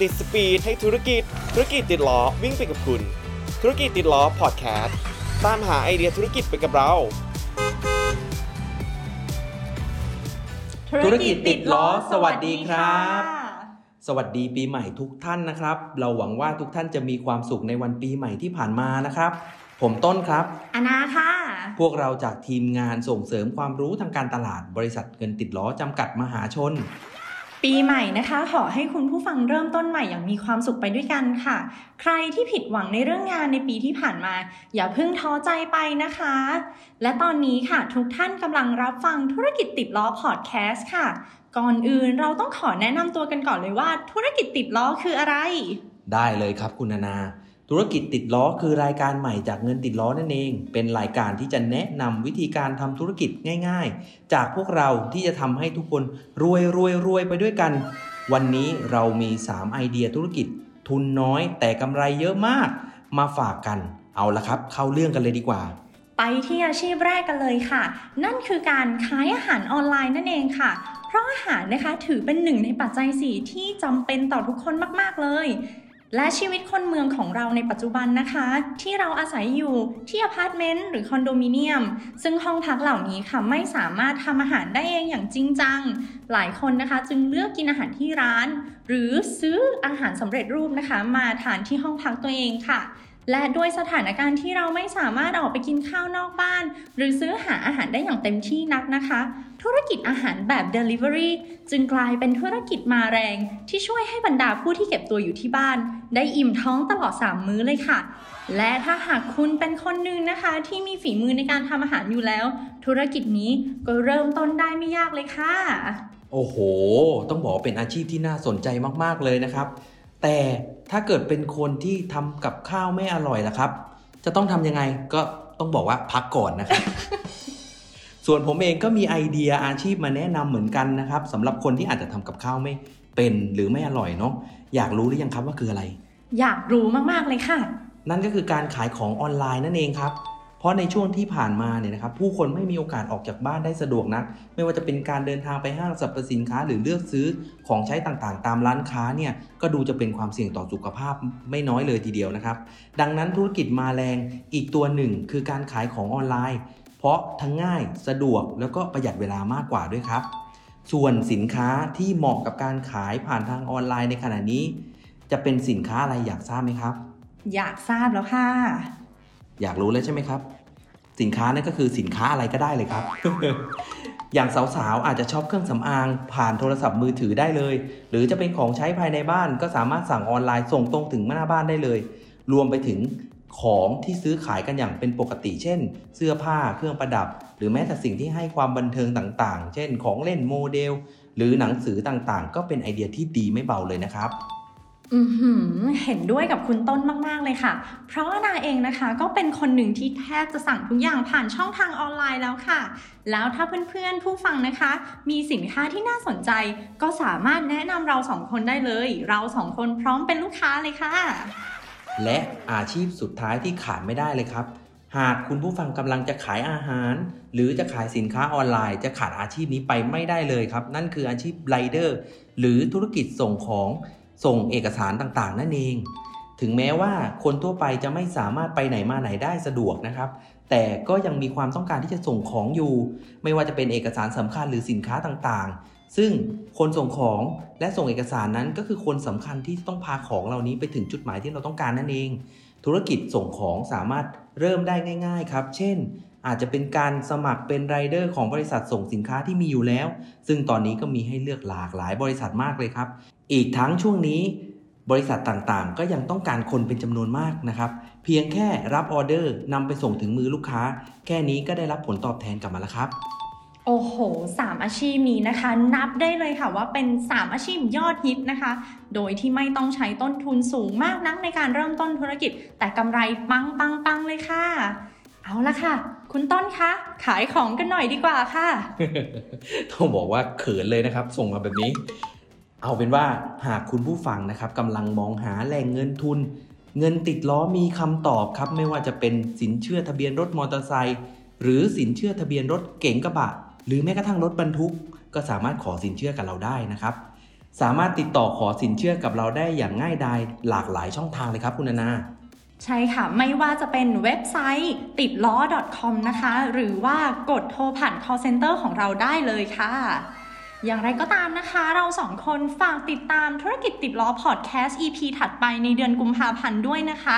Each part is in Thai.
ติดสปีดให้ธุรกิจ ธุรกิจติดล้อวิ่งไปกับคุณ ธุรกิจติดล้อพอดแคสต์ตามหาไอเดียธุรกิจไปกับเรา ธุรกิจติดล้อสวัสดีครับะสวัสดีปีใหม่ทุกท่านนะครับ เราหวังว่าทุกท่านจะมีความสุขในวันปีใหม่ที่ผ่านมานะครับ ผมต้นครับอานาค่ะ พวกเราจากทีมงานส่งเสริมความรู้ทางการตลาดบริษัทเงินติดล้อจำกัดมหาชน ปีใหม่นะคะ ขอให้คุณผู้ฟังเริ่มต้นใหม่อย่างมีความสุขไปด้วยกันค่ะ ใครที่ผิดหวังในเรื่องงานในปีที่ผ่านมา อย่าเพิ่งท้อใจไปนะคะ และตอนนี้ค่ะทุกท่านกำลังรับฟังธุรกิจติดล้อพอดแคสต์ค่ะ ก่อนอื่นเราต้องขอแนะนำตัวกันก่อนเลยว่า ธุรกิจติดล้อคืออะไร ได้เลยครับคุณนานา ธุรกิจติดล้อคือรายการใหม่จากเงินติดล้อนั่นเอง เป็นรายการที่จะแนะนำวิธีการทำธุรกิจง่าย ๆ จากพวกเราที่จะทำให้ทุกคนรวยรวยรวยไปด้วยกัน วันนี้เรามี 3 ไอเดียธุรกิจ ทุนน้อยแต่กำไรเยอะมาก มาฝากกัน เอาละครับ เข้าเรื่องกันเลยดีกว่า ไปที่อาชีพแรกกันเลยค่ะ นั่นคือการขายอาหารออนไลน์นั่นเองค่ะเพราะอาหารนะคะถือเป็นหนึ่งในปัจจัยสี่ที่จำเป็นต่อทุกคนมาก ๆ เลย และชีวิตคนเมืองของเราในปัจจุบันนะคะ ที่เราอาศัยอยู่ที่อพาร์ตเมนต์หรือคอนโดมิเนียม ซึ่งห้องพักเหล่านี้ค่ะไม่สามารถทำอาหารได้เองอย่างจริงจัง หลายคนนะคะจึงเลือกกินอาหารที่ร้าน หรือซื้ออาหารสำเร็จรูปนะคะ มาทานที่ห้องพักตัวเองค่ะ และด้วยสถานการณ์ที่เราไม่สามารถออกไปกินข้าวนอกบ้าน หรือซื้อหาอาหารได้อย่างเต็มที่นักนะคะ ธุรกิจอาหารแบบ Delivery จึงกลายเป็นธุรกิจมาแรง ที่ช่วยให้บรรดาผู้ที่เก็บตัวอยู่ที่บ้าน ได้อิ่มท้องตลอด 3 มื้อเลยค่ะ และถ้าหากคุณเป็นคนหนึ่งนะคะ ที่มีฝีมือในการทำอาหารอยู่แล้ว ธุรกิจนี้ก็เริ่มต้นได้ไม่ยากเลยค่ะ โอ้โห ต้องบอกเป็นอาชีพที่น่าสนใจมากๆเลยนะครับ แต่ถ้าเกิดเป็นคนที่ทำกับข้าวไม่อร่อยล่ะครับ จะต้องทำยังไงก็ต้องบอกว่าพักก่อนนะครับ ส่วนผมเองก็มีไอเดียอาชีพมาแนะนำเหมือนกันนะครับสำหรับคนที่อาจจะทำกับข้าวไม่เป็นหรือไม่อร่อยเนาะอยากรู้หรือยังครับว่าคืออะไร อยากรู้มากๆเลยค่ะ นั่นก็คือการขายของออนไลน์นั่นเองครับ เพราะในช่วงที่ผ่านมาเนี่ยนะครับผู้คนไม่มีโอกาสออกจากบ้านได้สะดวกนัก ไม่ว่าจะเป็นการเดินทางไปห้างสรรพสินค้า หรือเลือกซื้อของใช้ต่างๆ ตามร้านค้าเนี่ยก็ดูจะเป็นความเสี่ยงต่อสุขภาพไม่น้อยเลยทีเดียวนะครับ ดังนั้นธุรกิจมาแรงอีกตัวหนึ่งคือการขายของออนไลน์ เพราะทั้งง่ายสะดวกแล้วก็ประหยัดเวลามากกว่าด้วยครับ ส่วนสินค้าที่เหมาะกับการขายผ่านทางออนไลน์ในขณะนี้ จะเป็นสินค้าอะไรอยากทราบไหมครับ อยากทราบแล้วค่ะ อยากรู้แล้วใช่ไหมครับ สินค้านั่นก็คือสินค้าอะไรก็ได้เลยครับ อย่างสาวๆอาจจะชอบเครื่องสำอางผ่านโทรศัพท์มือถือได้เลย หรือจะเป็นของใช้ภายในบ้านก็สามารถสั่งออนไลน์ส่งตรงถึงหน้าบ้านได้เลย รวมไปถึงของที่ซื้อขายกันอย่างเป็นปกติ เช่น เสื้อผ้าเครื่องประดับ หรือแม้แต่สิ่งที่ให้ความบันเทิงต่างๆ เช่น ของเล่นโมเดล หรือหนังสือต่างๆ ก็เป็นไอเดียที่ดีไม่เบาเลยนะครับอือหือ เห็นด้วยกับคุณต้นมากๆเลยค่ะ เพราะว่านาเองนะคะก็เป็นคนหนึ่งที่แทบจะสั่งทุกอย่างผ่านช่องทางออนไลน์แล้วค่ะ แล้วถ้าเพื่อนๆผู้ฟังนะคะ มีสินค้าที่น่าสนใจ ก็สามารถแนะนำเราสองคนได้เลย เราสองคนพร้อมเป็นลูกค้าเลยค่ะ และอาชีพสุดท้ายที่ขาดไม่ได้เลยครับ หากคุณผู้ฟังกำลังจะขายอาหาร หรือจะขายสินค้าออนไลน์ จะขาดอาชีพนี้ไปไม่ได้เลยครับ นั่นคืออาชีพไรเดอร์หรือธุรกิจส่งของ ส่งเอกสารต่างๆ นั่นเอง ถึงแม้ว่าคนทั่วไปจะไม่สามารถไปไหนมาไหนได้สะดวกนะครับ แต่ก็ยังมีความต้องการที่จะส่งของอยู่ ไม่ว่าจะเป็นเอกสารสำคัญหรือสินค้าต่างๆ ซึ่งคนส่งของและส่งเอกสารนั้นก็คือคนสำคัญที่ต้องพาของเหล่านี้ไปถึงจุดหมายที่เราต้องการนั่นเอง ธุรกิจส่งของสามารถเริ่มได้ง่าย ๆ ครับ เช่น อาจจะเป็นการสมัครเป็นไรเดอร์ของบริษัทส่งสินค้าที่มีอยู่แล้ว ซึ่งตอนนี้ก็มีให้เลือกหลากหลายบริษัทมากเลยครับ อีกทั้งช่วงนี้ บริษัทต่างๆ ก็ยังต้องการคนเป็นจำนวนมากนะครับ เพียงแค่รับออเดอร์นำไปส่งถึงมือลูกค้า แค่นี้ก็ได้รับผลตอบแทนกลับมาแล้วครับโอ้โหสามอาชีพนี้นะคะ นับได้เลยค่ะว่าเป็น 3 อาชีพยอดฮิตนะคะ โดยที่ไม่ต้องใช้ต้นทุนสูงมากนักในการเริ่มต้นธุรกิจ แต่กำไรปังปังปังเลยค่ะ เอาละค่ะ คุณต้นคะขายของกันหน่อยดีกว่าค่ะ ต้องบอกว่าเขินเลยนะครับ ส่งมาแบบนี้ เอาเป็นว่าหากคุณผู้ฟังนะครับกำลังมองหาแหล่งเงินทุน เงินติดล้อมีคำตอบครับ ไม่ว่าจะเป็นสินเชื่อทะเบียนรถมอเตอร์ไซค์หรือสินเชื่อทะเบียนรถเก๋งกระบะ หรือแม้กระทั่งรถบรรทุก ก็สามารถขอสินเชื่อกับเราได้นะครับ สามารถติดต่อขอสินเชื่อกับเราได้อย่างง่ายดายหลากหลายช่องทางเลยครับคุณนานา ใช่ค่ะ ไม่ว่าจะเป็นเว็บไซต์ติดล้อ .com นะคะ หรือว่ากดโทรผ่าน call center ของเราได้เลยค่ะ อย่างไรก็ตามนะคะ เราสองคนฝากติดตามธุรกิจติดล้อพอดแคสต์ EP ถัดไปในเดือนกุมภาพันธ์ด้วยนะคะ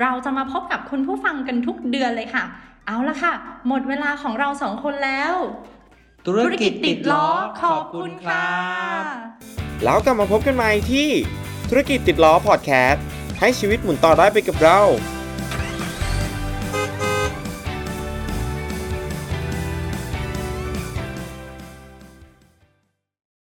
เราจะมาพบกับคุณผู้ฟังกันทุกเดือนเลยค่ะ เอาละค่ะ หมดเวลาของเราสองคนแล้ว ธุรกิจติดล้อขอบคุณครับแล้วกลับมาพบกันใหม่ที่ธุรกิจติดล้อพอดแคสต์ ให้ชีวิตหมุนต่อได้ไปกับเรา